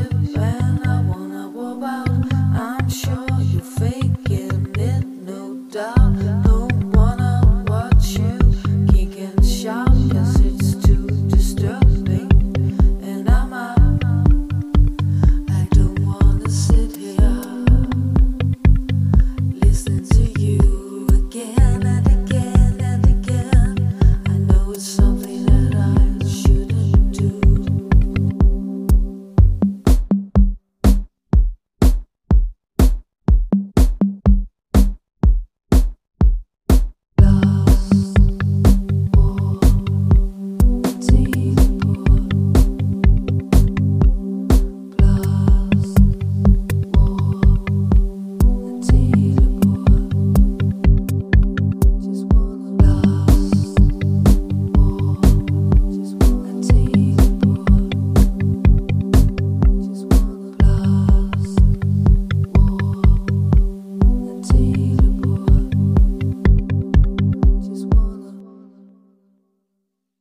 live and I wanna walk out. I'm sure.